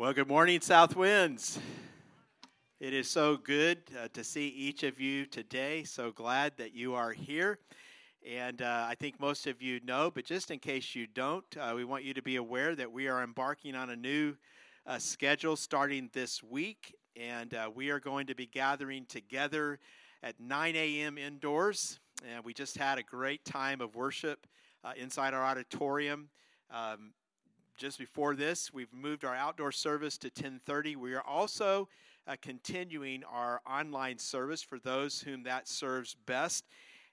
Well, good morning, Southwinds. It is so good uh, to see each of you today. So glad that you are here. And uh, I think most of you know, but just in case you don't, uh, we want you to be aware that we are embarking on a new uh, schedule starting this week. And uh, we are going to be gathering together at 9 a.m. indoors. And we just had a great time of worship uh, inside our auditorium. Um, just before this, we've moved our outdoor service to 10:30. We are also uh, continuing our online service for those whom that serves best.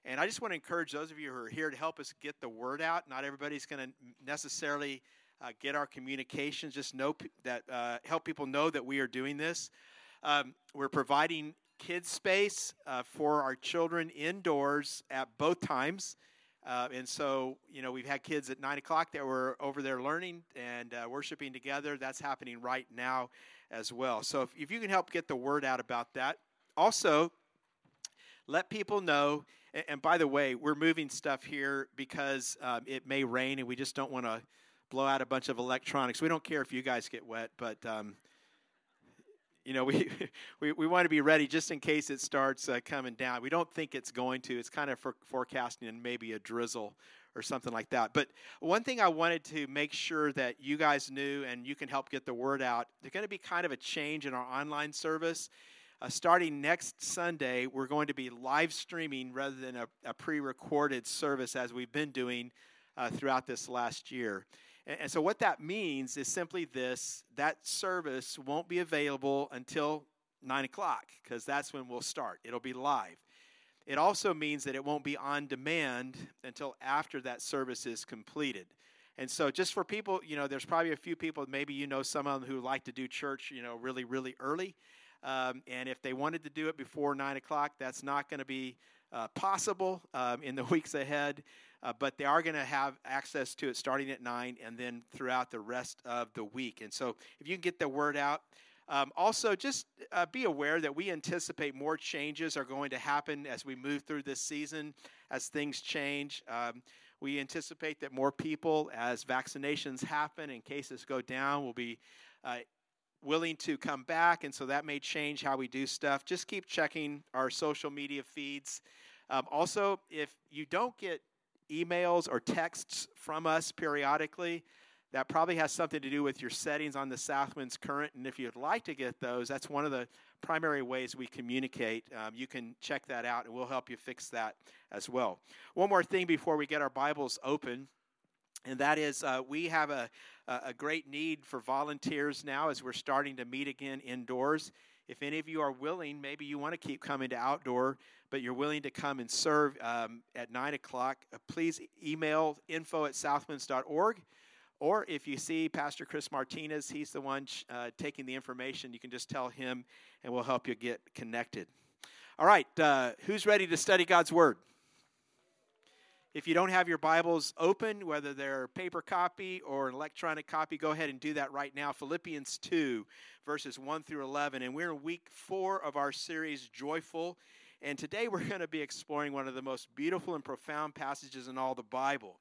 And I just want to encourage those of you who are here to help us get the word out. Not everybody's going to necessarily uh, get our communications. Just know p- that uh, help people know that we are doing this. Um, we're providing kids space uh, for our children indoors at both times. Uh, and so, you know, we've had kids at 9 o'clock that were over there learning and uh, worshiping together. That's happening right now as well. So, if, if you can help get the word out about that. Also, let people know. And, and by the way, we're moving stuff here because um, it may rain and we just don't want to blow out a bunch of electronics. We don't care if you guys get wet, but um, you know, we, we, we want to be ready just in case it starts uh, coming down. We don't think it's going to. It's kind of for forecasting and maybe a drizzle or something like that. But one thing I wanted to make sure that you guys knew and you can help get the word out, there's going to be kind of a change in our online service. Uh, starting next Sunday, we're going to be live streaming rather than a, a pre recorded service as we've been doing uh, throughout this last year. And, and so, what that means is simply this that service won't be available until 9 o'clock, because that's when we'll start. It'll be live. It also means that it won't be on demand until after that service is completed. And so, just for people, you know, there's probably a few people, maybe you know some of them who like to do church, you know, really, really early. Um, and if they wanted to do it before 9 o'clock, that's not going to be uh, possible um, in the weeks ahead uh, but they are going to have access to it starting at 9 and then throughout the rest of the week. And so if you can get the word out, um, also, just uh, be aware that we anticipate more changes are going to happen as we move through this season, as things change. Um, we anticipate that more people, as vaccinations happen and cases go down, will be uh, willing to come back. And so that may change how we do stuff. Just keep checking our social media feeds. Um, also, if you don't get emails or texts from us periodically. That probably has something to do with your settings on the Southwinds Current. And if you'd like to get those, that's one of the primary ways we communicate. Um, you can check that out and we'll help you fix that as well. One more thing before we get our Bibles open. And that is, uh, we have a, a great need for volunteers now as we're starting to meet again indoors. If any of you are willing, maybe you want to keep coming to outdoor, but you're willing to come and serve um, at 9 o'clock, uh, please email info at southwinds.org. Or if you see Pastor Chris Martinez, he's the one uh, taking the information. You can just tell him, and we'll help you get connected. All right, uh, who's ready to study God's Word? If you don't have your Bibles open, whether they're paper copy or an electronic copy, go ahead and do that right now. Philippians 2, verses 1 through 11. And we're in week four of our series, Joyful. And today we're going to be exploring one of the most beautiful and profound passages in all the Bible.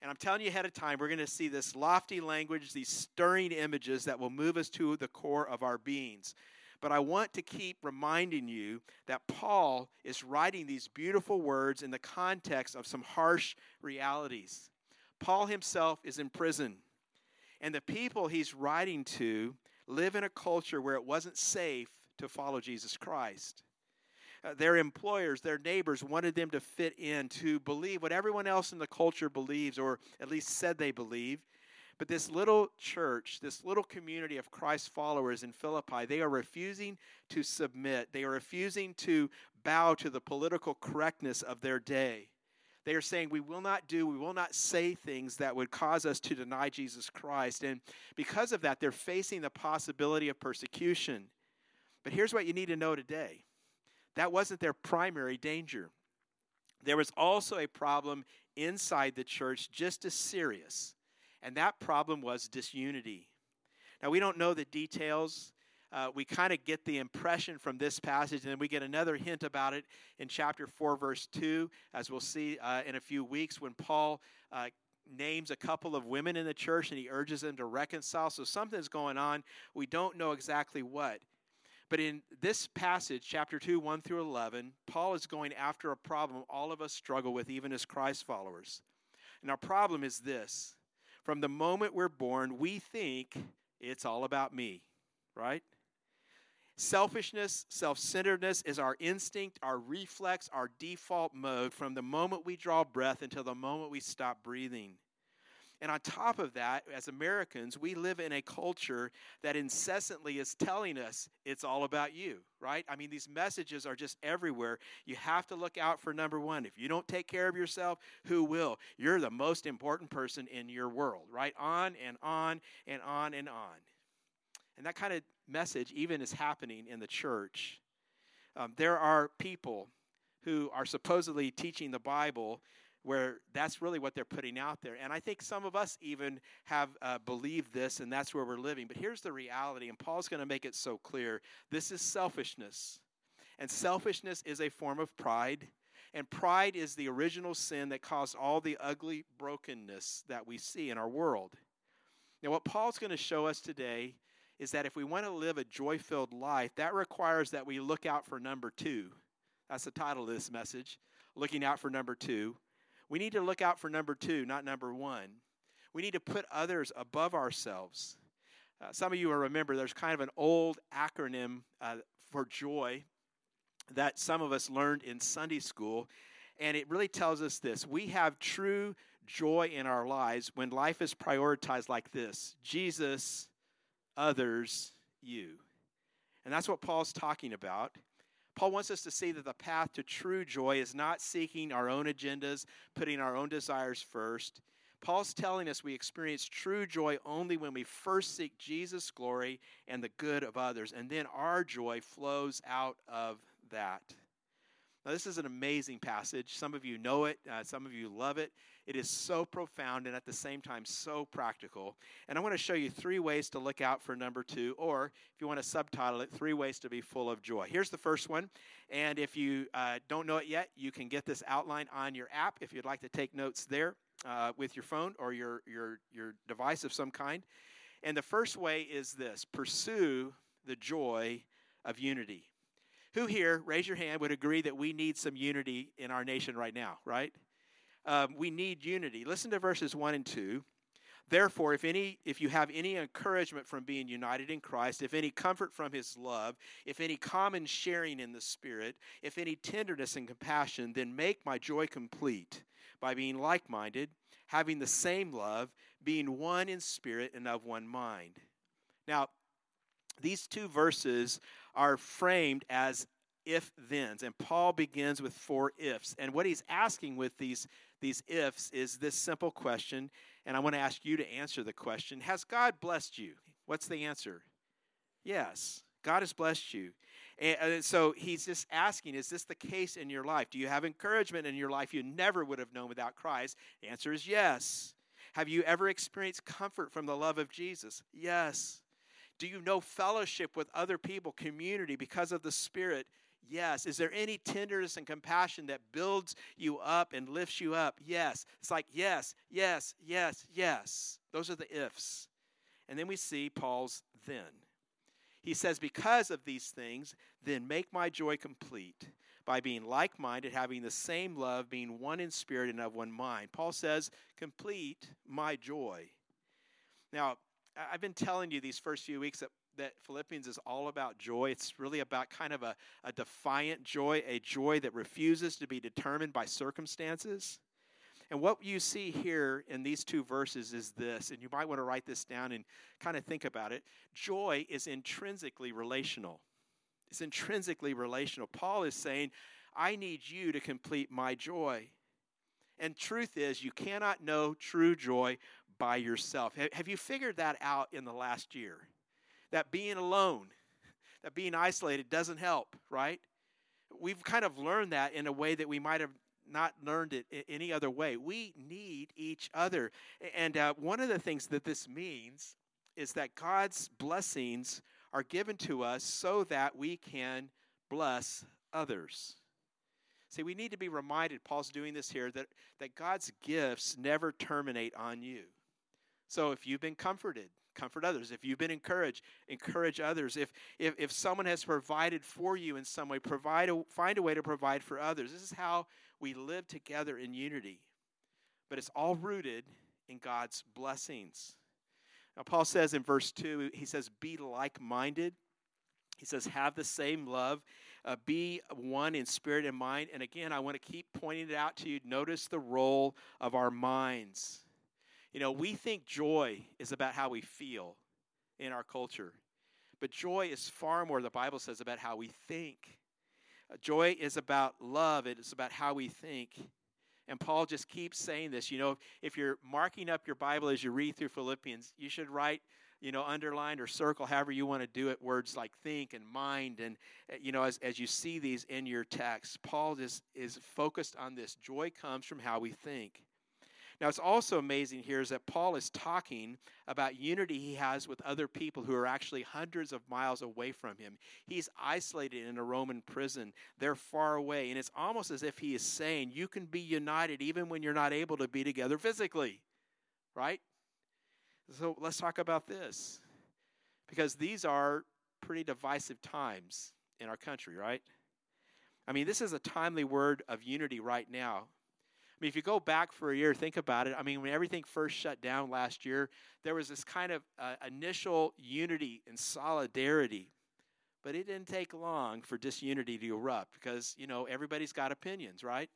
And I'm telling you ahead of time, we're going to see this lofty language, these stirring images that will move us to the core of our beings. But I want to keep reminding you that Paul is writing these beautiful words in the context of some harsh realities. Paul himself is in prison, and the people he's writing to live in a culture where it wasn't safe to follow Jesus Christ. Uh, their employers, their neighbors wanted them to fit in, to believe what everyone else in the culture believes, or at least said they believe. But this little church, this little community of Christ followers in Philippi, they are refusing to submit. They are refusing to bow to the political correctness of their day. They are saying, We will not do, we will not say things that would cause us to deny Jesus Christ. And because of that, they're facing the possibility of persecution. But here's what you need to know today that wasn't their primary danger. There was also a problem inside the church just as serious and that problem was disunity. Now, we don't know the details. Uh, we kind of get the impression from this passage, and then we get another hint about it in chapter 4, verse 2, as we'll see uh, in a few weeks when Paul uh, names a couple of women in the church and he urges them to reconcile. So something's going on. We don't know exactly what. But in this passage, chapter 2, 1 through 11, Paul is going after a problem all of us struggle with, even as Christ followers. And our problem is this from the moment we're born, we think it's all about me, right? Selfishness, self centeredness is our instinct, our reflex, our default mode from the moment we draw breath until the moment we stop breathing. And on top of that, as Americans, we live in a culture that incessantly is telling us it's all about you, right? I mean, these messages are just everywhere. You have to look out for number one. If you don't take care of yourself, who will? You're the most important person in your world, right? On and on and on and on. And that kind of message even is happening in the church. Um, there are people who are supposedly teaching the Bible where that's really what they're putting out there. And I think some of us even have uh, believed this, and that's where we're living. But here's the reality, and Paul's going to make it so clear this is selfishness. And selfishness is a form of pride. And pride is the original sin that caused all the ugly brokenness that we see in our world. Now, what Paul's going to show us today is that if we want to live a joy filled life, that requires that we look out for number two. That's the title of this message looking out for number two. We need to look out for number two, not number one. We need to put others above ourselves. Uh, some of you will remember there's kind of an old acronym uh, for joy that some of us learned in Sunday school, and it really tells us this we have true joy in our lives when life is prioritized like this Jesus, others, you. And that's what Paul's talking about. Paul wants us to see that the path to true joy is not seeking our own agendas, putting our own desires first. Paul's telling us we experience true joy only when we first seek Jesus' glory and the good of others, and then our joy flows out of that. Now, this is an amazing passage. Some of you know it, uh, some of you love it. It is so profound and at the same time so practical. And I want to show you three ways to look out for number two, or if you want to subtitle it, Three Ways to Be Full of Joy. Here's the first one. And if you uh, don't know it yet, you can get this outline on your app if you'd like to take notes there uh, with your phone or your, your, your device of some kind. And the first way is this pursue the joy of unity. Who here, raise your hand, would agree that we need some unity in our nation right now, right? Um, we need unity. Listen to verses 1 and 2. Therefore, if any if you have any encouragement from being united in Christ, if any comfort from his love, if any common sharing in the spirit, if any tenderness and compassion, then make my joy complete by being like-minded, having the same love, being one in spirit and of one mind. Now, these two verses are framed as if thens and paul begins with four ifs and what he's asking with these these ifs is this simple question, and I want to ask you to answer the question Has God blessed you? What's the answer? Yes, God has blessed you. And so he's just asking, is this the case in your life? Do you have encouragement in your life you never would have known without Christ? The answer is yes. Have you ever experienced comfort from the love of Jesus? Yes. Do you know fellowship with other people, community because of the Spirit? Yes. Is there any tenderness and compassion that builds you up and lifts you up? Yes. It's like, yes, yes, yes, yes. Those are the ifs. And then we see Paul's then. He says, Because of these things, then make my joy complete by being like minded, having the same love, being one in spirit and of one mind. Paul says, Complete my joy. Now, I've been telling you these first few weeks that that Philippians is all about joy. It's really about kind of a, a defiant joy, a joy that refuses to be determined by circumstances. And what you see here in these two verses is this, and you might want to write this down and kind of think about it. Joy is intrinsically relational. It's intrinsically relational. Paul is saying, I need you to complete my joy. And truth is, you cannot know true joy by yourself. Have you figured that out in the last year? that being alone, that being isolated doesn't help, right? We've kind of learned that in a way that we might have not learned it any other way. We need each other. And uh, one of the things that this means is that God's blessings are given to us so that we can bless others. See, we need to be reminded, Paul's doing this here, that, that God's gifts never terminate on you. So if you've been comforted, comfort others. If you've been encouraged, encourage others. If, if, if someone has provided for you in some way, provide a, find a way to provide for others. This is how we live together in unity. But it's all rooted in God's blessings. Now, Paul says in verse 2, he says, Be like minded. He says, Have the same love. Uh, be one in spirit and mind. And again, I want to keep pointing it out to you. Notice the role of our minds. You know, we think joy is about how we feel in our culture, but joy is far more, the Bible says, about how we think. Uh, joy is about love, it is about how we think. And Paul just keeps saying this. You know, if you're marking up your Bible as you read through Philippians, you should write, you know, underline or circle, however you want to do it, words like think and mind. And, uh, you know, as, as you see these in your text, Paul just is focused on this. Joy comes from how we think. Now, it's also amazing here is that Paul is talking about unity he has with other people who are actually hundreds of miles away from him. He's isolated in a Roman prison, they're far away. And it's almost as if he is saying, You can be united even when you're not able to be together physically, right? So let's talk about this because these are pretty divisive times in our country, right? I mean, this is a timely word of unity right now. I mean, if you go back for a year, think about it. I mean, when everything first shut down last year, there was this kind of uh, initial unity and solidarity. But it didn't take long for disunity to erupt because, you know, everybody's got opinions, right?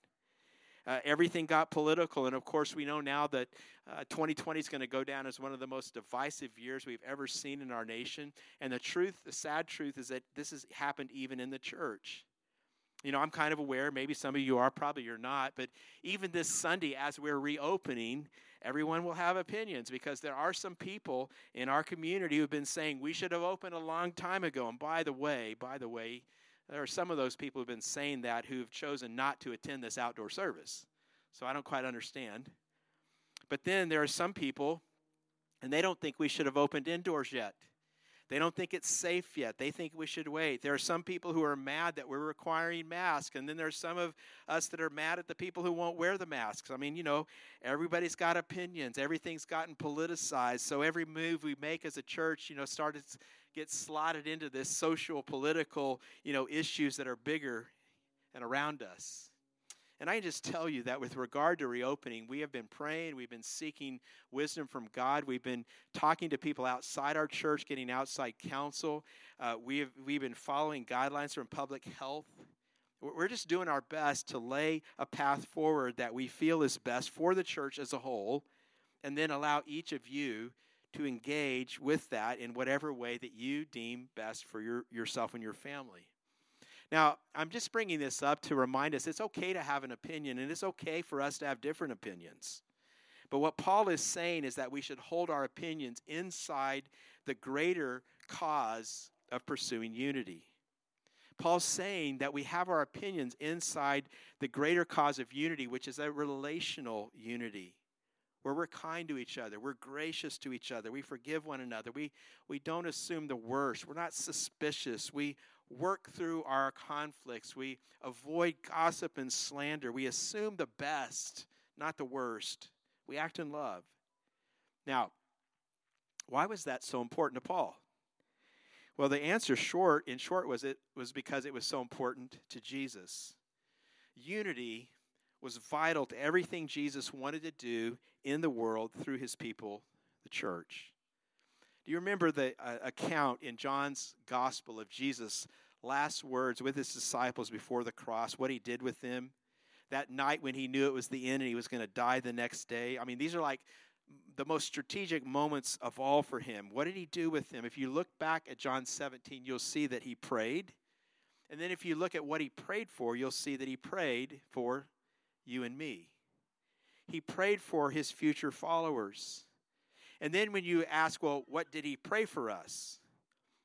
Uh, everything got political. And of course, we know now that uh, 2020 is going to go down as one of the most divisive years we've ever seen in our nation. And the truth, the sad truth, is that this has happened even in the church. You know, I'm kind of aware, maybe some of you are, probably you're not, but even this Sunday, as we're reopening, everyone will have opinions because there are some people in our community who've been saying we should have opened a long time ago. And by the way, by the way, there are some of those people who've been saying that who've chosen not to attend this outdoor service. So I don't quite understand. But then there are some people, and they don't think we should have opened indoors yet. They don't think it's safe yet. They think we should wait. There are some people who are mad that we're requiring masks, and then there's some of us that are mad at the people who won't wear the masks. I mean, you know, everybody's got opinions. Everything's gotten politicized. So every move we make as a church, you know, started get slotted into this social, political, you know, issues that are bigger and around us. And I just tell you that with regard to reopening, we have been praying, we've been seeking wisdom from God, we've been talking to people outside our church, getting outside counsel. Uh, we have, we've been following guidelines from public health. We're just doing our best to lay a path forward that we feel is best for the church as a whole, and then allow each of you to engage with that in whatever way that you deem best for your, yourself and your family. Now, I'm just bringing this up to remind us it's okay to have an opinion and it's okay for us to have different opinions. But what Paul is saying is that we should hold our opinions inside the greater cause of pursuing unity. Paul's saying that we have our opinions inside the greater cause of unity, which is a relational unity where we're kind to each other, we're gracious to each other, we forgive one another, we, we don't assume the worst, we're not suspicious, we work through our conflicts. We avoid gossip and slander. We assume the best, not the worst. We act in love. Now, why was that so important to Paul? Well, the answer short in short was it was because it was so important to Jesus. Unity was vital to everything Jesus wanted to do in the world through his people, the church. Do you remember the uh, account in John's gospel of Jesus' last words with his disciples before the cross, what he did with them? That night when he knew it was the end and he was going to die the next day. I mean, these are like the most strategic moments of all for him. What did he do with them? If you look back at John 17, you'll see that he prayed. And then if you look at what he prayed for, you'll see that he prayed for you and me. He prayed for his future followers. And then when you ask, well, what did he pray for us?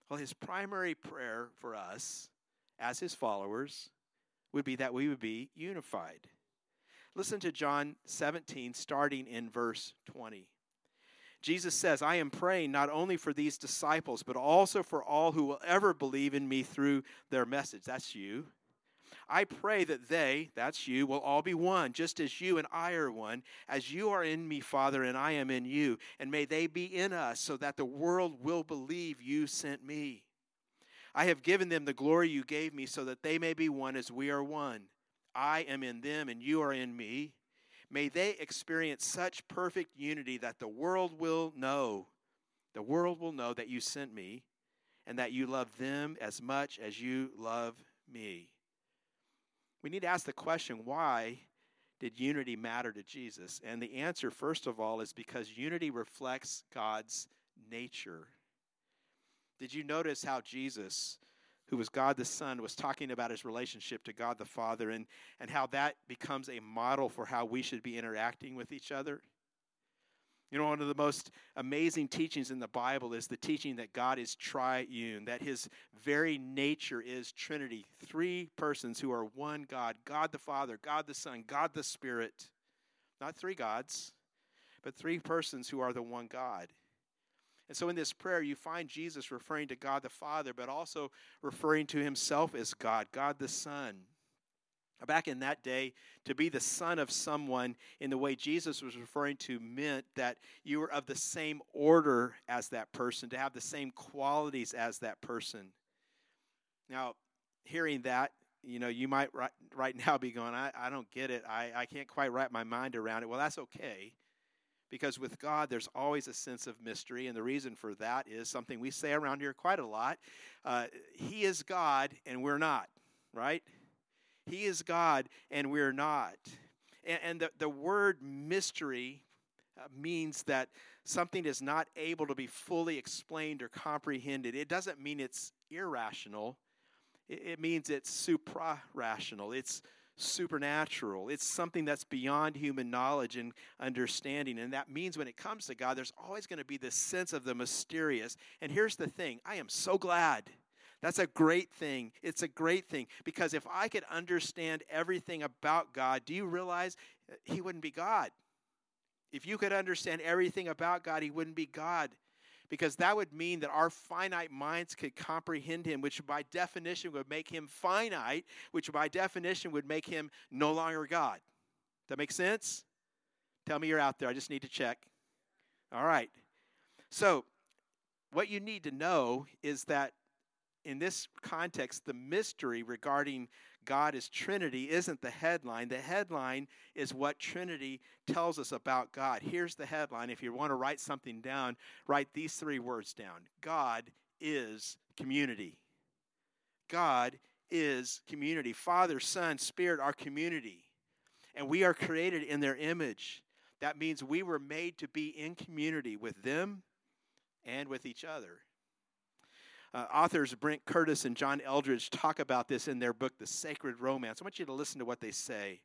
Well, his primary prayer for us as his followers would be that we would be unified. Listen to John 17, starting in verse 20. Jesus says, I am praying not only for these disciples, but also for all who will ever believe in me through their message. That's you. I pray that they, that's you, will all be one, just as you and I are one, as you are in me, Father, and I am in you. And may they be in us, so that the world will believe you sent me. I have given them the glory you gave me, so that they may be one as we are one. I am in them, and you are in me. May they experience such perfect unity that the world will know, the world will know that you sent me and that you love them as much as you love me. We need to ask the question why did unity matter to Jesus? And the answer, first of all, is because unity reflects God's nature. Did you notice how Jesus, who was God the Son, was talking about his relationship to God the Father and, and how that becomes a model for how we should be interacting with each other? You know, one of the most amazing teachings in the Bible is the teaching that God is triune, that his very nature is Trinity. Three persons who are one God God the Father, God the Son, God the Spirit. Not three gods, but three persons who are the one God. And so in this prayer, you find Jesus referring to God the Father, but also referring to himself as God, God the Son. Back in that day, to be the son of someone in the way Jesus was referring to meant that you were of the same order as that person, to have the same qualities as that person. Now, hearing that, you know, you might right, right now be going, I, I don't get it. I, I can't quite wrap my mind around it. Well, that's okay because with God, there's always a sense of mystery. And the reason for that is something we say around here quite a lot uh, He is God, and we're not, right? He is God and we're not. And, and the, the word mystery uh, means that something is not able to be fully explained or comprehended. It doesn't mean it's irrational, it, it means it's supra rational. It's supernatural. It's something that's beyond human knowledge and understanding. And that means when it comes to God, there's always going to be this sense of the mysterious. And here's the thing I am so glad that's a great thing. It's a great thing because if I could understand everything about God, do you realize uh, He wouldn't be God? If you could understand everything about God, He wouldn't be God because that would mean that our finite minds could comprehend him, which by definition would make him finite, which by definition would make him no longer God. That makes sense? Tell me you're out there. I just need to check. All right. So, what you need to know is that in this context, the mystery regarding God as Trinity isn't the headline. The headline is what Trinity tells us about God. Here's the headline. If you want to write something down, write these three words down God is community. God is community. Father, Son, Spirit are community. And we are created in their image. That means we were made to be in community with them and with each other. Uh, authors Brent Curtis and John Eldredge talk about this in their book, The Sacred Romance. I want you to listen to what they say.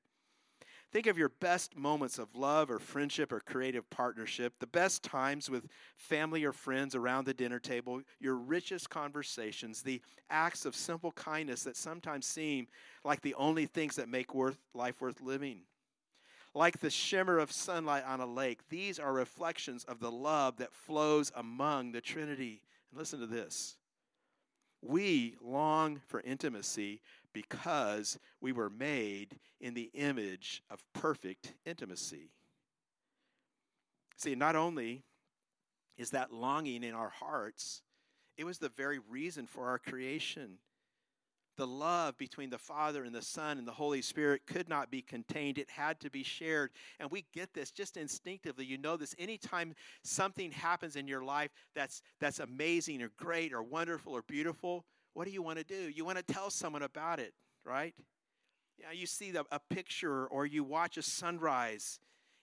Think of your best moments of love or friendship or creative partnership, the best times with family or friends around the dinner table, your richest conversations, the acts of simple kindness that sometimes seem like the only things that make worth, life worth living. Like the shimmer of sunlight on a lake, these are reflections of the love that flows among the Trinity. And listen to this we long for intimacy because we were made in the image of perfect intimacy. See, not only is that longing in our hearts, it was the very reason for our creation the love between the Father and the Son and the Holy Spirit could not be contained. It had to be shared. And we get this just instinctively. You know this. Anytime something happens in your life that's, that's amazing or great or wonderful or beautiful, what do you want to do? You want to tell someone about it, right? Yeah, you see the, a picture or you watch a sunrise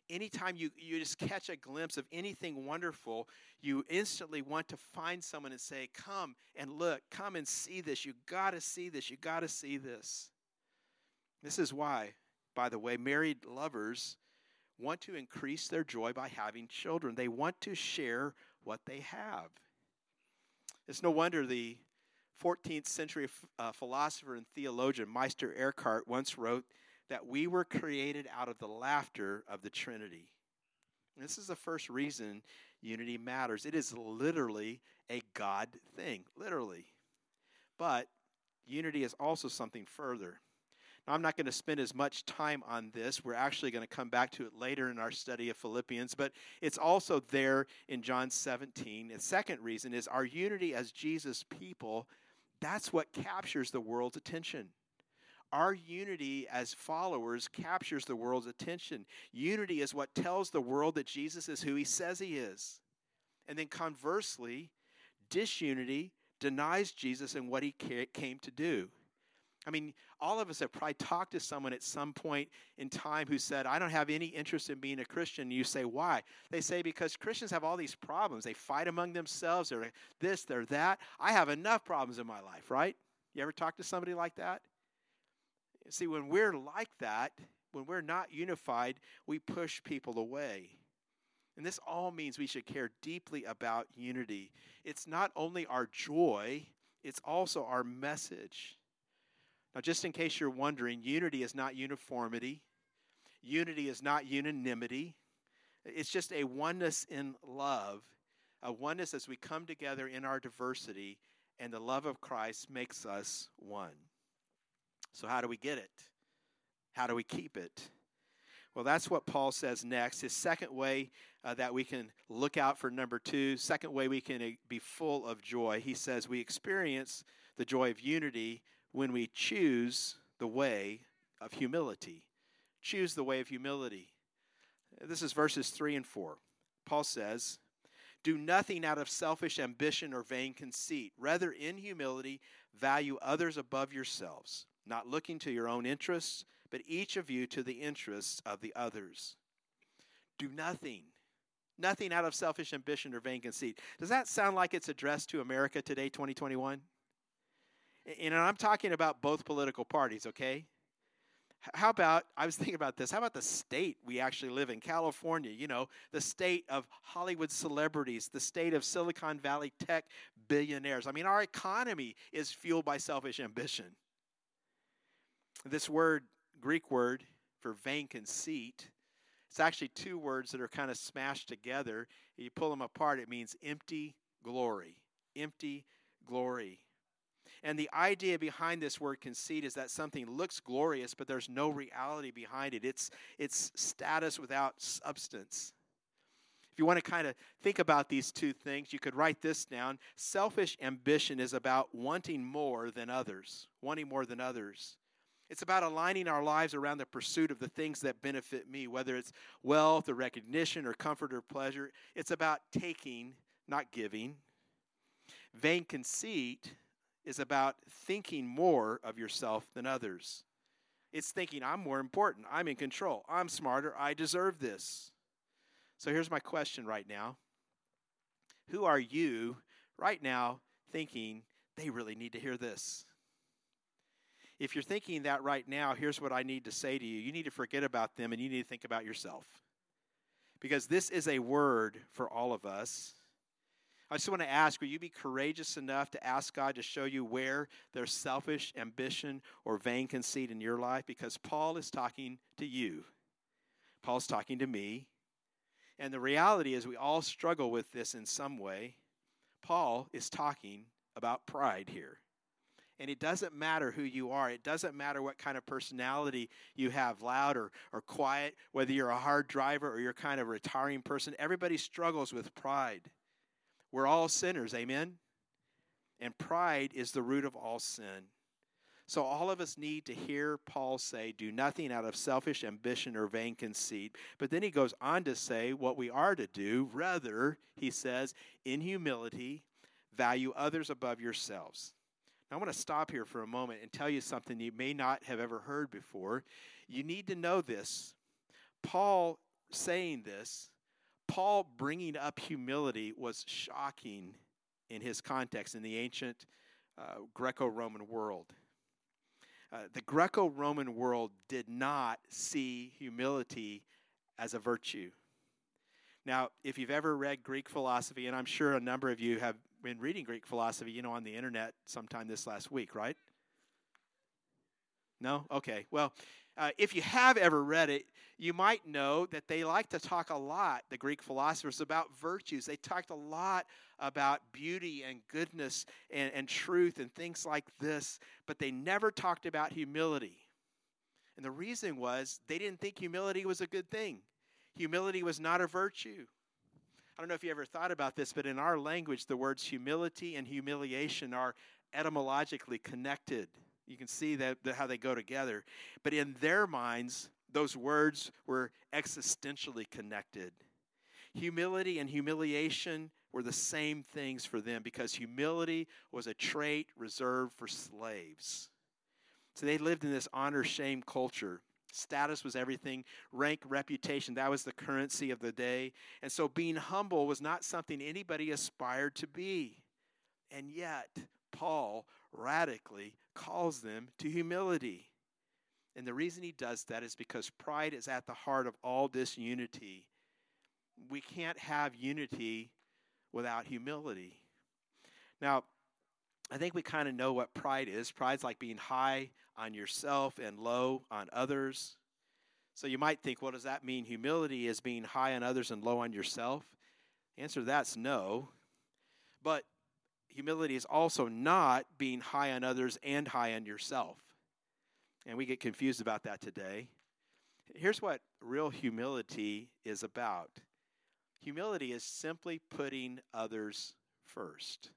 anytime you, you just catch a glimpse of anything wonderful, you instantly want to find someone and say, Come and look, come and see this. You got to see this. You got to see this. This is why, by the way, married lovers want to increase their joy by having children. They want to share what they have. It's no wonder the 14th century uh, philosopher and theologian Meister Eckhart once wrote that we were created out of the laughter of the Trinity. this is the first reason unity matters. It is literally a God thing, literally. But unity is also something further. Now, I'm not going to spend as much time on this. We're actually going to come back to it later in our study of Philippians, but it's also there in John 17. The second reason is our unity as Jesus people, that's what captures the world's attention. Our unity as followers captures the world's attention. Unity is what tells the world that Jesus is who he says he is. And then conversely, disunity denies Jesus and what he came to do. I mean, all of us have probably talked to someone at some point in time who said, I don't have any interest in being a Christian. You say, why? They say, because Christians have all these problems. They fight among themselves. They're this, they're that. I have enough problems in my life, right? You ever talk to somebody like that? See, when we're like that, when we're not unified, we push people away. And this all means we should care deeply about unity. It's not only our joy, it's also our message. Now, just in case you're wondering, unity is not uniformity, unity is not unanimity. It's just a oneness in love, a oneness as we come together in our diversity, and the love of Christ makes us one. So, how do we get it? How do we keep it? Well, that's what Paul says next. His second way uh, that we can look out for number two, second way we can uh, be full of joy, he says we experience the joy of unity when we choose the way of humility. Choose the way of humility. This is verses 3 and 4. Paul says, Do nothing out of selfish ambition or vain conceit. Rather, in humility, value others above yourselves not looking to your own interests, but each of you to the interests of the others. Do nothing, nothing out of selfish ambition or vain conceit. Does that sound like it's addressed to America today, 2021? And I'm talking about both political parties, okay? How about, I was thinking about this, how about the state we actually live in, California? You know, the state of Hollywood celebrities, the state of Silicon Valley tech billionaires. I mean, our economy is fueled by selfish ambition. This word, Greek word for vain conceit, it's actually two words that are kind of smashed together. You pull them apart, it means empty glory. Empty glory. And the idea behind this word conceit is that something looks glorious, but there's no reality behind it. It's, it's status without substance. If you want to kind of think about these two things, you could write this down. Selfish ambition is about wanting more than others, wanting more than others. It's about aligning our lives around the pursuit of the things that benefit me, whether it's wealth or recognition or comfort or pleasure. It's about taking, not giving. Vain conceit is about thinking more of yourself than others. It's thinking, I'm more important, I'm in control, I'm smarter, I deserve this. So here's my question right now Who are you right now thinking they really need to hear this? If you're thinking that right now, here's what I need to say to you you need to forget about them and you need to think about yourself. Because this is a word for all of us. I just want to ask will you be courageous enough to ask God to show you where there's selfish ambition or vain conceit in your life? Because Paul is talking to you, Paul's talking to me. And the reality is, we all struggle with this in some way. Paul is talking about pride here. And it doesn't matter who you are. It doesn't matter what kind of personality you have, loud or, or quiet, whether you're a hard driver or you're kind of a retiring person. Everybody struggles with pride. We're all sinners, amen? And pride is the root of all sin. So all of us need to hear Paul say, Do nothing out of selfish ambition or vain conceit. But then he goes on to say what we are to do. Rather, he says, in humility, value others above yourselves. I want to stop here for a moment and tell you something you may not have ever heard before. You need to know this. Paul saying this, Paul bringing up humility was shocking in his context in the ancient uh, Greco Roman world. Uh, the Greco Roman world did not see humility as a virtue. Now, if you've ever read Greek philosophy, and I'm sure a number of you have been reading Greek philosophy, you know, on the internet sometime this last week, right? No? Okay. Well, uh, if you have ever read it, you might know that they like to talk a lot, the Greek philosophers, about virtues. They talked a lot about beauty and goodness and, and truth and things like this, but they never talked about humility. And the reason was they didn't think humility was a good thing. Humility was not a virtue. I don't know if you ever thought about this, but in our language, the words humility and humiliation are etymologically connected. You can see that, how they go together. But in their minds, those words were existentially connected. Humility and humiliation were the same things for them because humility was a trait reserved for slaves. So they lived in this honor shame culture. Status was everything, rank, reputation, that was the currency of the day. And so being humble was not something anybody aspired to be. And yet, Paul radically calls them to humility. And the reason he does that is because pride is at the heart of all disunity. We can't have unity without humility. Now, I think we kind of know what pride is. Pride's like being high on yourself and low on others. So you might think, what does that mean? Humility is being high on others and low on yourself. The answer to that's no. But humility is also not being high on others and high on yourself. And we get confused about that today. Here's what real humility is about humility is simply putting others first.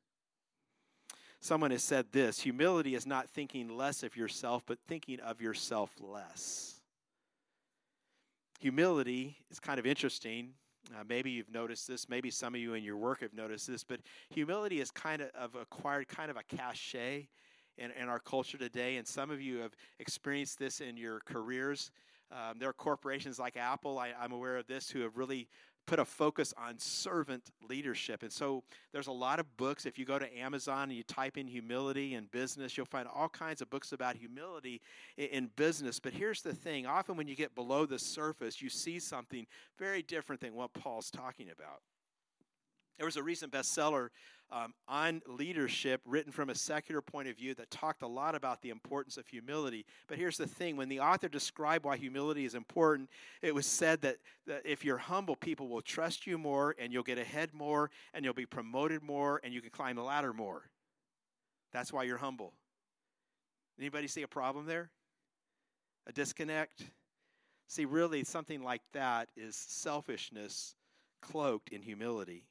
Someone has said this humility is not thinking less of yourself, but thinking of yourself less. Humility is kind of interesting. Uh, maybe you've noticed this. Maybe some of you in your work have noticed this. But humility is kind of, acquired kind of a cachet in, in our culture today. And some of you have experienced this in your careers. Um, there are corporations like Apple, I, I'm aware of this, who have really put a focus on servant leadership. And so there's a lot of books. If you go to Amazon and you type in humility in business, you'll find all kinds of books about humility in, business. But here's the thing often when you get below the surface, you see something very different than what Paul's talking about. There was a recent bestseller um, on leadership written from a secular point of view that talked a lot about the importance of humility. But here's the thing when the author described why humility is important, it was said that, that if you're humble, people will trust you more and you'll get ahead more and you'll be promoted more and you can climb the ladder more. That's why you're humble. Anybody see a problem there? A disconnect? See, really, something like that is selfishness cloaked in humility.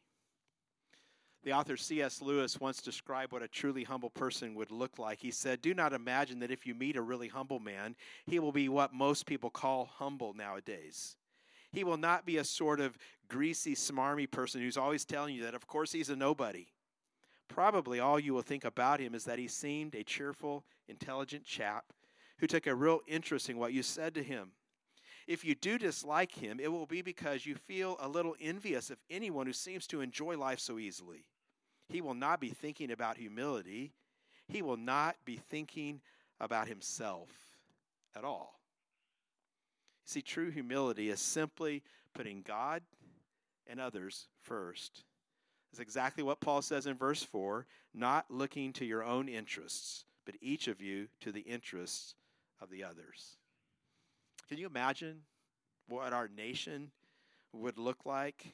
The author C.S. Lewis once described what a truly humble person would look like. He said, Do not imagine that if you meet a really humble man, he will be what most people call humble nowadays. He will not be a sort of greasy, smarmy person who's always telling you that, of course, he's a nobody. Probably all you will think about him is that he seemed a cheerful, intelligent chap who took a real interest in what you said to him. If you do dislike him, it will be because you feel a little envious of anyone who seems to enjoy life so easily. He will not be thinking about humility. He will not be thinking about himself at all. See, true humility is simply putting God and others first. That's exactly what Paul says in verse 4 not looking to your own interests, but each of you to the interests of the others. Can you imagine what our nation would look like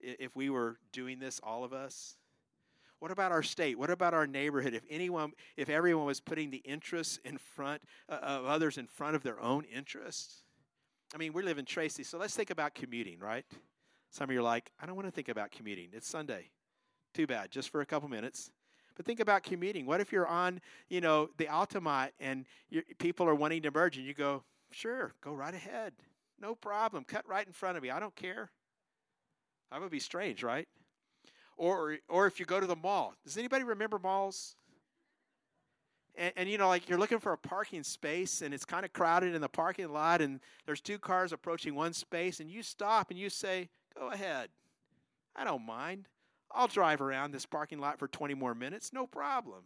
if we were doing this, all of us? What about our state? What about our neighborhood? If anyone, if everyone was putting the interests in front uh, of others in front of their own interests? I mean, we live in Tracy, so let's think about commuting, right? Some of you are like, I don't want to think about commuting. It's Sunday. Too bad, just for a couple minutes. But think about commuting. What if you're on, you know, the Altamont and people are wanting to merge and you go, sure, go right ahead. No problem. Cut right in front of me. I don't care. That would be strange, right? Or, or if you go to the mall. Does anybody remember malls? And, and, you know, like you're looking for a parking space and it's kind of crowded in the parking lot and there's two cars approaching one space and you stop and you say, Go ahead. I don't mind. I'll drive around this parking lot for 20 more minutes. No problem.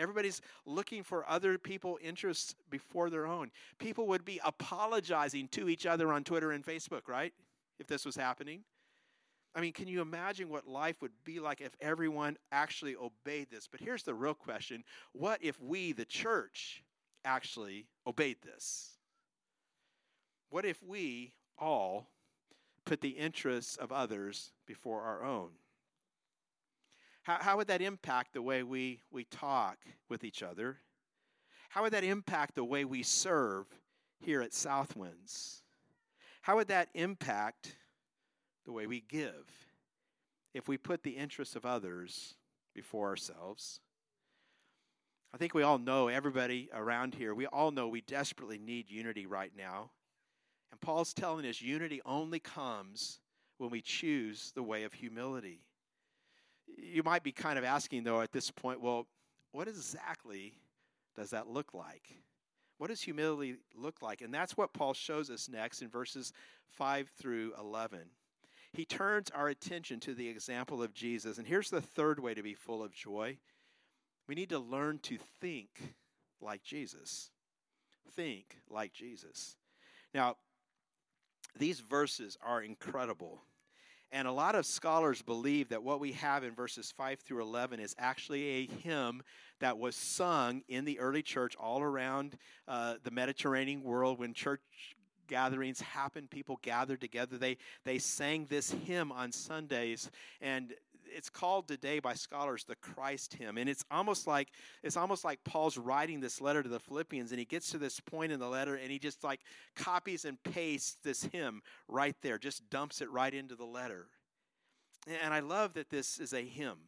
Everybody's looking for other people' interests before their own. People would be apologizing to each other on Twitter and Facebook, right? If this was happening. I mean, can you imagine what life would be like if everyone actually obeyed this? But here's the real question What if we, the church, actually obeyed this? What if we all put the interests of others before our own? How, how would that impact the way we, we talk with each other? How would that impact the way we serve here at Southwinds? How would that impact the way we give if we put the interests of others before ourselves? I think we all know, everybody around here, we all know we desperately need unity right now. And Paul's telling us unity only comes when we choose the way of humility. You might be kind of asking, though, at this point, well, what exactly does that look like? What does humility look like? And that's what Paul shows us next in verses 5 through 11. He turns our attention to the example of Jesus. And here's the third way to be full of joy we need to learn to think like Jesus. Think like Jesus. Now, these verses are incredible. And a lot of scholars believe that what we have in verses 5 through 11 is actually a hymn that was sung in the early church all around uh, the Mediterranean world when church gatherings happened people gathered together. They they sang this hymn on sundays and it's called today by scholars the Christ hymn. And it's almost like it's almost like Paul's writing this letter to the Philippians and he gets to this point in the letter and he just like copies and pastes this hymn right there, just dumps it right into the letter. And I love that this is a hymn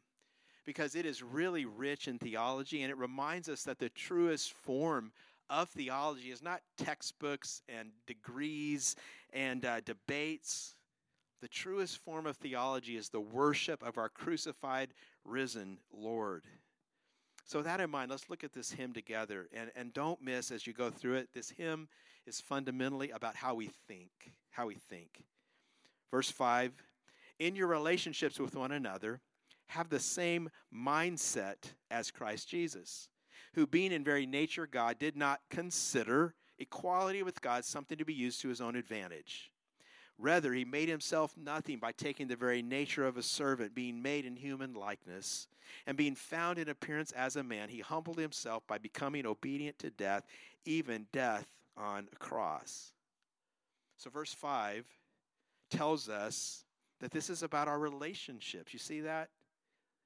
because it is really rich in theology and it reminds us that the truest form of theology is not textbooks and degrees and uh, debates the truest form of theology is the worship of our crucified, risen Lord. So, with that in mind, let's look at this hymn together. And, and don't miss as you go through it, this hymn is fundamentally about how we think. How we think. Verse 5 In your relationships with one another, have the same mindset as Christ Jesus, who, being in very nature God, did not consider equality with God something to be used to his own advantage. Rather, he made himself nothing by taking the very nature of a servant, being made in human likeness. And being found in appearance as a man, he humbled himself by becoming obedient to death, even death on a cross. So, verse 5 tells us that this is about our relationships. You see that?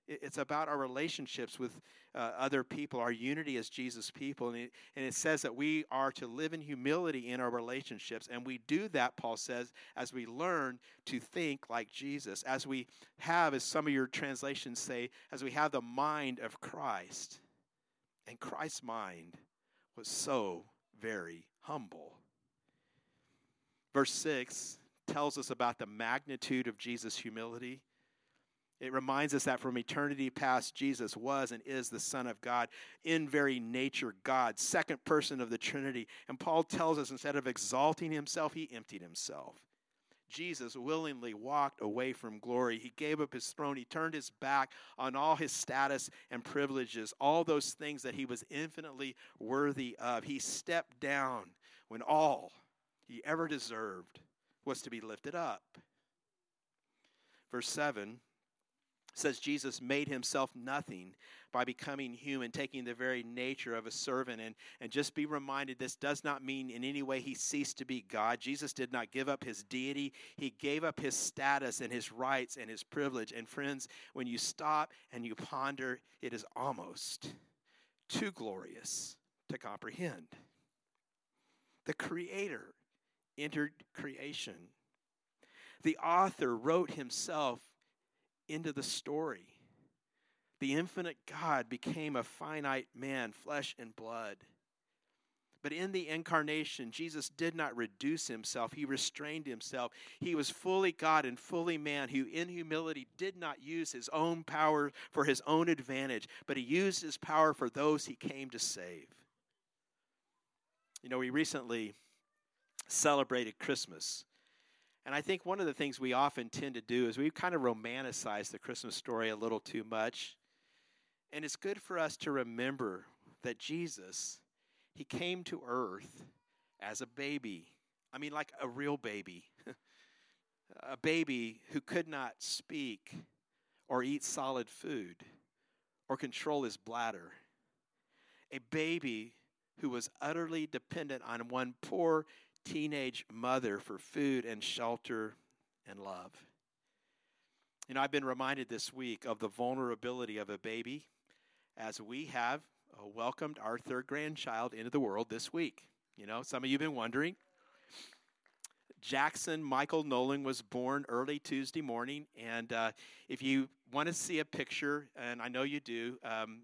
It's about our relationships with uh, other people, our unity as Jesus people. And it, and it says that we are to live in humility in our relationships. And we do that, Paul says, as we learn to think like Jesus, as we have, as some of your translations say, as we have the mind of Christ. And Christ's mind was so very humble. Verse 6 tells us about the magnitude of Jesus' humility. It reminds us that from eternity past, Jesus was and is the Son of God, in very nature, God, second person of the Trinity. And Paul tells us instead of exalting himself, he emptied himself. Jesus willingly walked away from glory. He gave up his throne. He turned his back on all his status and privileges, all those things that he was infinitely worthy of. He stepped down when all he ever deserved was to be lifted up. Verse 7 says Jesus made himself nothing by becoming human, taking the very nature of a servant. And, and just be reminded this does not mean in any way he ceased to be God. Jesus did not give up his deity, he gave up his status and his rights and his privilege. And friends, when you stop and you ponder, it is almost too glorious to comprehend. The Creator entered creation. The author wrote himself into the story. The infinite God became a finite man, flesh and blood. But in the incarnation, Jesus did not reduce himself. He restrained himself. He was fully God and fully man, who in humility did not use his own power for his own advantage, but he used his power for those he came to save. You know, we recently celebrated Christmas. And I think one of the things we often tend to do is we kind of romanticize the Christmas story a little too much. And it's good for us to remember that Jesus, he came to earth as a baby. I mean, like a real baby. a baby who could not speak or eat solid food or control his bladder. A baby who was utterly dependent on one poor teenage mother for food and shelter and love. You know, I've been reminded this week of the vulnerability of a baby as we have uh, welcomed our third grandchild into the world this week. You know, some of you have been wondering. Jackson Michael Nolan was born early Tuesday morning. And uh, if you want to see a picture, and I know you do,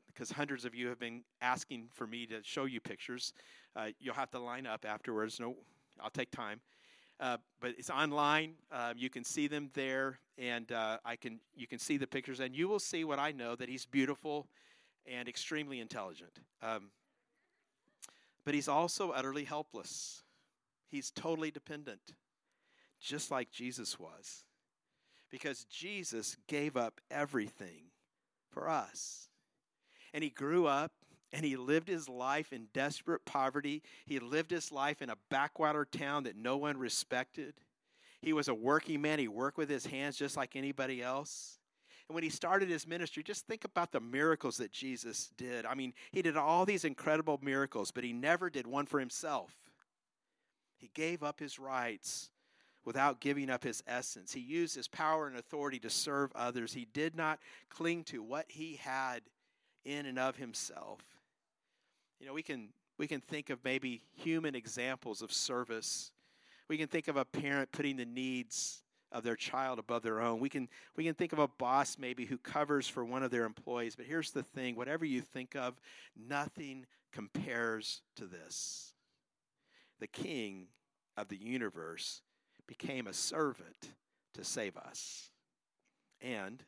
because um, hundreds of you have been asking for me to show you pictures, uh, you'll have to line up afterwards. No, I'll take time. Uh, but it's online. Um, you can see them there, and uh, I can you can see the pictures, and you will see what I know that he's beautiful and extremely intelligent. Um, but he's also utterly helpless. He's totally dependent just like Jesus was. Because Jesus gave up everything for us. And he grew up and he lived his life in desperate poverty. He lived his life in a backwater town that no one respected. He was a working man. He worked with his hands just like anybody else. And when he started his ministry, just think about the miracles that Jesus did. I mean, he did all these incredible miracles, but he never did one for himself. He gave up his rights without giving up his essence. He used his power and authority to serve others. He did not cling to what he had in and of himself. You know, we can we can think of maybe human examples of service. We can think of a parent putting the needs of their child above their own. We can we can think of a boss maybe who covers for one of their employees, but here's the thing, whatever you think of, nothing compares to this. The king of the universe became a servant to save us. And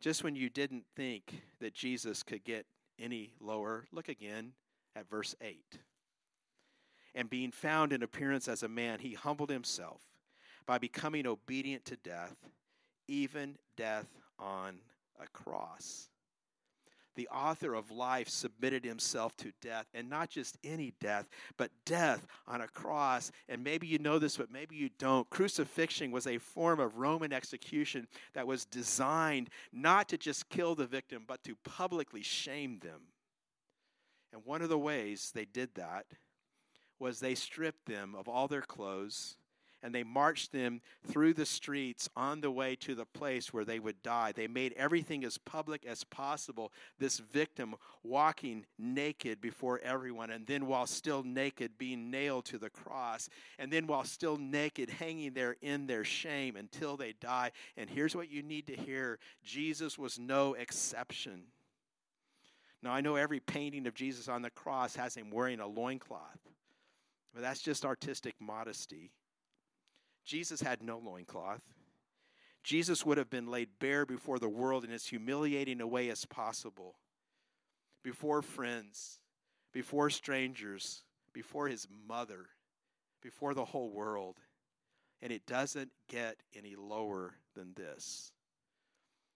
just when you didn't think that Jesus could get any lower, look again at verse 8. And being found in appearance as a man, he humbled himself by becoming obedient to death, even death on a cross the author of life submitted himself to death, and not just any death, but death on a cross. And maybe you know this, but maybe you don't. Crucifixion was a form of Roman execution that was designed not to just kill the victim, but to publicly shame them. And one of the ways they did that was they stripped them of all their clothes and they marched them through the streets on the way to the place where they would die. They made everything as public as possible. This victim walking naked before everyone, and then while still naked, being nailed to the cross, and then while still naked, hanging there in their shame until they die. And here's what you need to hear Jesus was no exception. Now, I know every painting of Jesus on the cross has him wearing a loincloth, but that's just artistic modesty. Jesus had no loincloth. Jesus would have been laid bare before the world in as humiliating a way as possible, before friends, before strangers, before his mother, before the whole world. And it doesn't get any lower than this.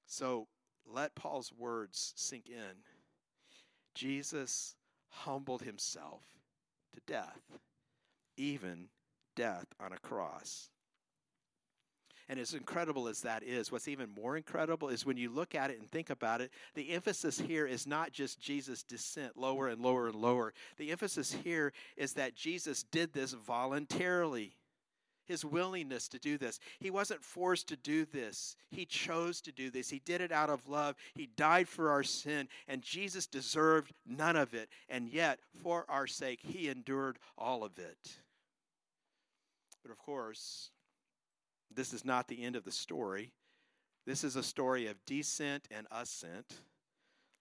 So let Paul's words sink in. Jesus humbled himself to death, even death on a cross. And as incredible as that is, what's even more incredible is when you look at it and think about it, the emphasis here is not just Jesus' descent lower and lower and lower. The emphasis here is that Jesus did this voluntarily. His willingness to do this. He wasn't forced to do this. He chose to do this. He did it out of love. He died for our sin, and Jesus deserved none of it. And yet, for our sake, he endured all of it. But of course, this is not the end of the story. This is a story of descent and ascent.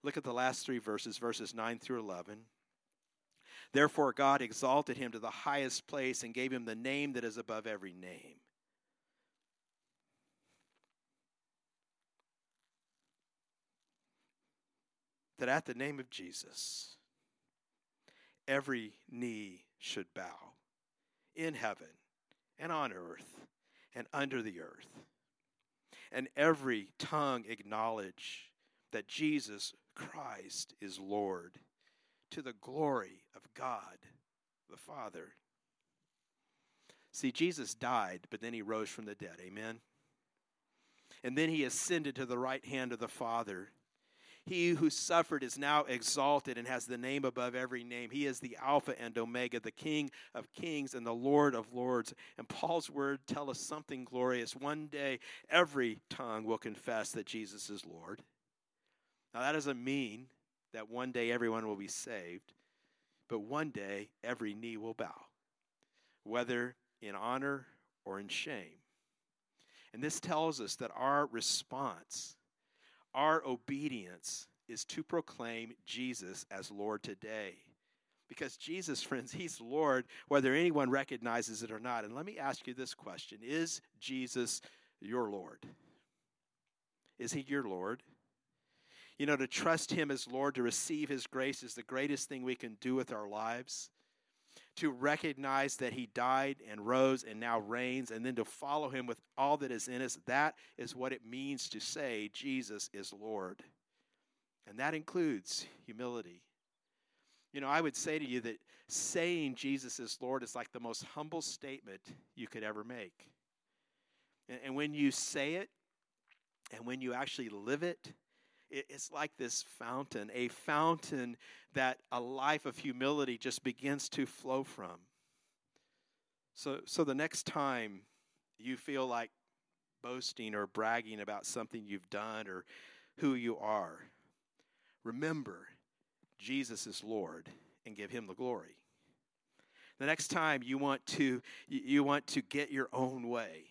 Look at the last three verses, verses 9 through 11. Therefore, God exalted him to the highest place and gave him the name that is above every name. That at the name of Jesus, every knee should bow in heaven and on earth and under the earth. And every tongue acknowledge that Jesus Christ is Lord to the glory of God the Father. See, Jesus died, but then he rose from the dead. Amen. And then he ascended to the right hand of the Father. He who suffered is now exalted and has the name above every name. He is the Alpha and Omega, the King of kings and the Lord of lords. And Paul's word tell us something glorious. One day, every tongue will confess that Jesus is Lord. Now, that doesn't mean that one day everyone will be saved. but one day every knee will bow, whether in honor or in shame. And this tells us that our response, our obedience, is to proclaim Jesus as Lord today. Because Jesus, friends, He's Lord, whether anyone recognizes it or not. And let me ask you this question Is Jesus your Lord? Is He your Lord? You know, to trust Him as Lord, to receive His grace is the greatest thing we can do with our lives. To recognize that He died and rose and now reigns, and then to follow Him with all that is in us, that is what it means to say Jesus is Lord. And that includes humility. You know, I would say to you that saying Jesus is Lord is like the most humble statement you could ever make. And, and when you say it, and when you actually live it, it's like this fountain, a fountain that a life of humility just begins to flow from. So, so the next time you feel like boasting or bragging about something you've done or who you are, remember Jesus is Lord and give him the glory. The next time you want to you want to get your own way,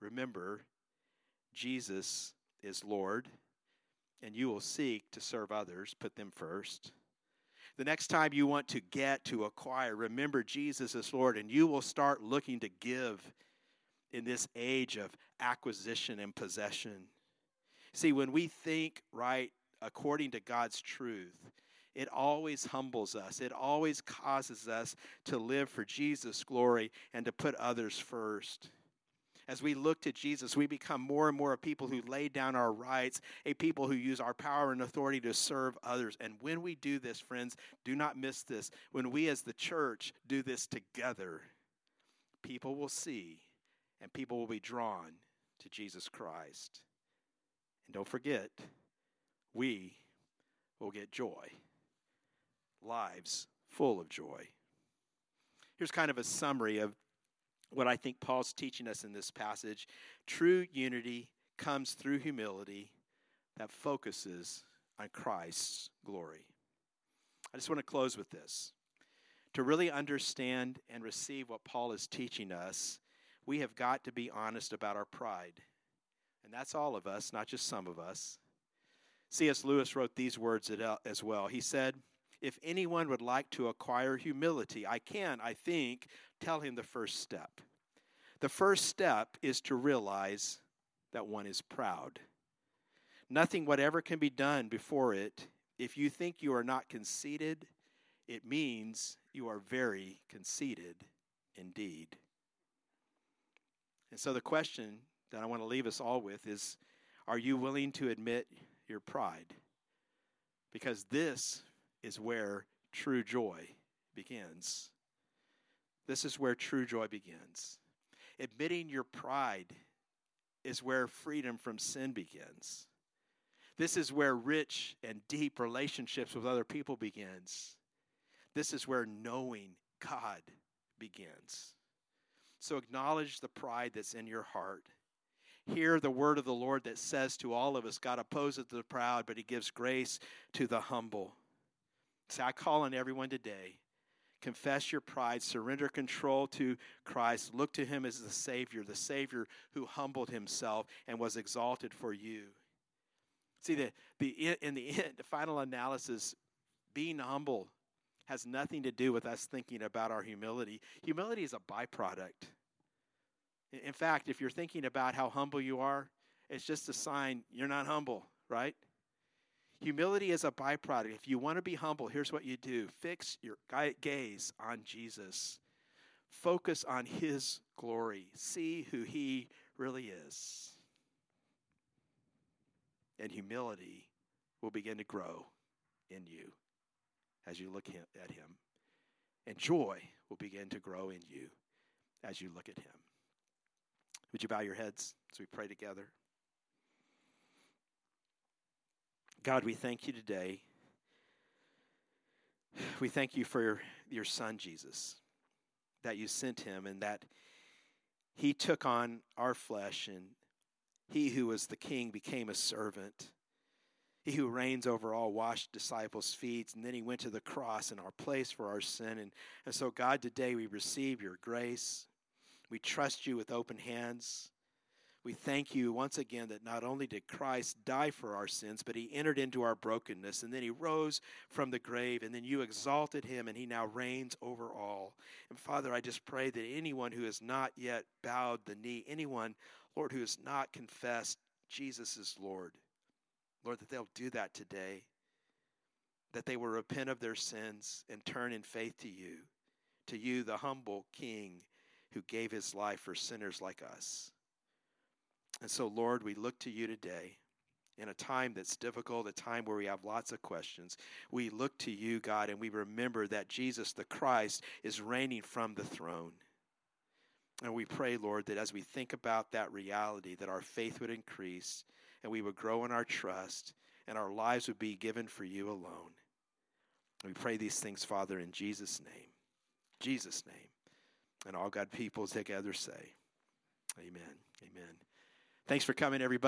remember Jesus is Lord and you will seek to serve others, put them first. The next time you want to get, to acquire, remember Jesus is Lord, and you will start looking to give in this age of acquisition and possession. See, when we think right according to God's truth, it always humbles us. It always causes us to live for Jesus' glory and to put others first as we look to Jesus, we become more and more a people who lay down our rights, a people who use our power and authority to serve others. And when we do this, friends, do not miss this. When we as the church do this together, people will see and people will be drawn to Jesus Christ. And don't forget, we will get joy, lives full of joy. Here's kind of a summary of what I think Paul's teaching us in this passage. True unity comes through humility that focuses on Christ's glory. I just want to close with this. To really understand and receive what Paul is teaching us, we have got to be honest about our pride. And that's all of us, not just some of us. C.S. Lewis wrote these words uh, as well. He said, If anyone would like to acquire humility, I can, I think, tell him the first step. The first step is to realize that one is proud. Nothing whatever can be done before it. If you think you are not conceited, it means you are very conceited indeed. And so the question that I want to leave us all with is Are you willing to admit your pride? Because this is where true joy begins. This is where true joy begins. Admitting your pride is where freedom from sin begins. This is where rich and deep relationships with other people begins. This is where knowing God begins. So acknowledge the pride that's in your heart. Hear the word of the Lord that says to all of us God opposes the proud, but he gives grace to the humble. So I call on everyone today Confess your pride, surrender control to Christ, look to him as the Savior, the Savior who humbled himself and was exalted for you. See, the, the, in the end, the final analysis, being humble has nothing to do with us thinking about our humility. Humility is a byproduct. In fact, if you're thinking about how humble you are, it's just a sign you're not humble, right? Humility is a byproduct. If you want to be humble, here's what you do fix your gaze on Jesus, focus on his glory, see who he really is. And humility will begin to grow in you as you look at him. And joy will begin to grow in you as you look at him. Would you bow your heads as we pray together? God, we thank you today. We thank you for your, son, Jesus, that you sent him and that he took on our flesh and he who was the king became a servant. He who reigns over all washed disciples' feet, and then he went to the cross in our place for our sin. And, and so, God, today we receive your grace. We trust you with open hands. We thank you once again that not only did Christ die for our sins, but he entered into our brokenness, and then he rose from the grave, and then you exalted him, and he now reigns over all. And Father, I just pray that anyone who has not yet bowed the knee, anyone, Lord, who has not confessed Jesus is Lord, Lord, that they'll do that today, that they will repent of their sins and turn in faith to you, to you, the humble King who gave his life for sinners like us. And so, Lord, we look to you today in a time that's difficult, a time where we have lots of questions. We look to you, God, and we remember that Jesus the Christ is reigning from the throne. And we pray, Lord, that as we think about that reality, that our faith would increase and we would grow in our trust and our lives would be given for you alone. We pray these things, Father, in Jesus' name. Jesus' name. And all God people together say, Amen. Amen. Thanks for coming, everybody.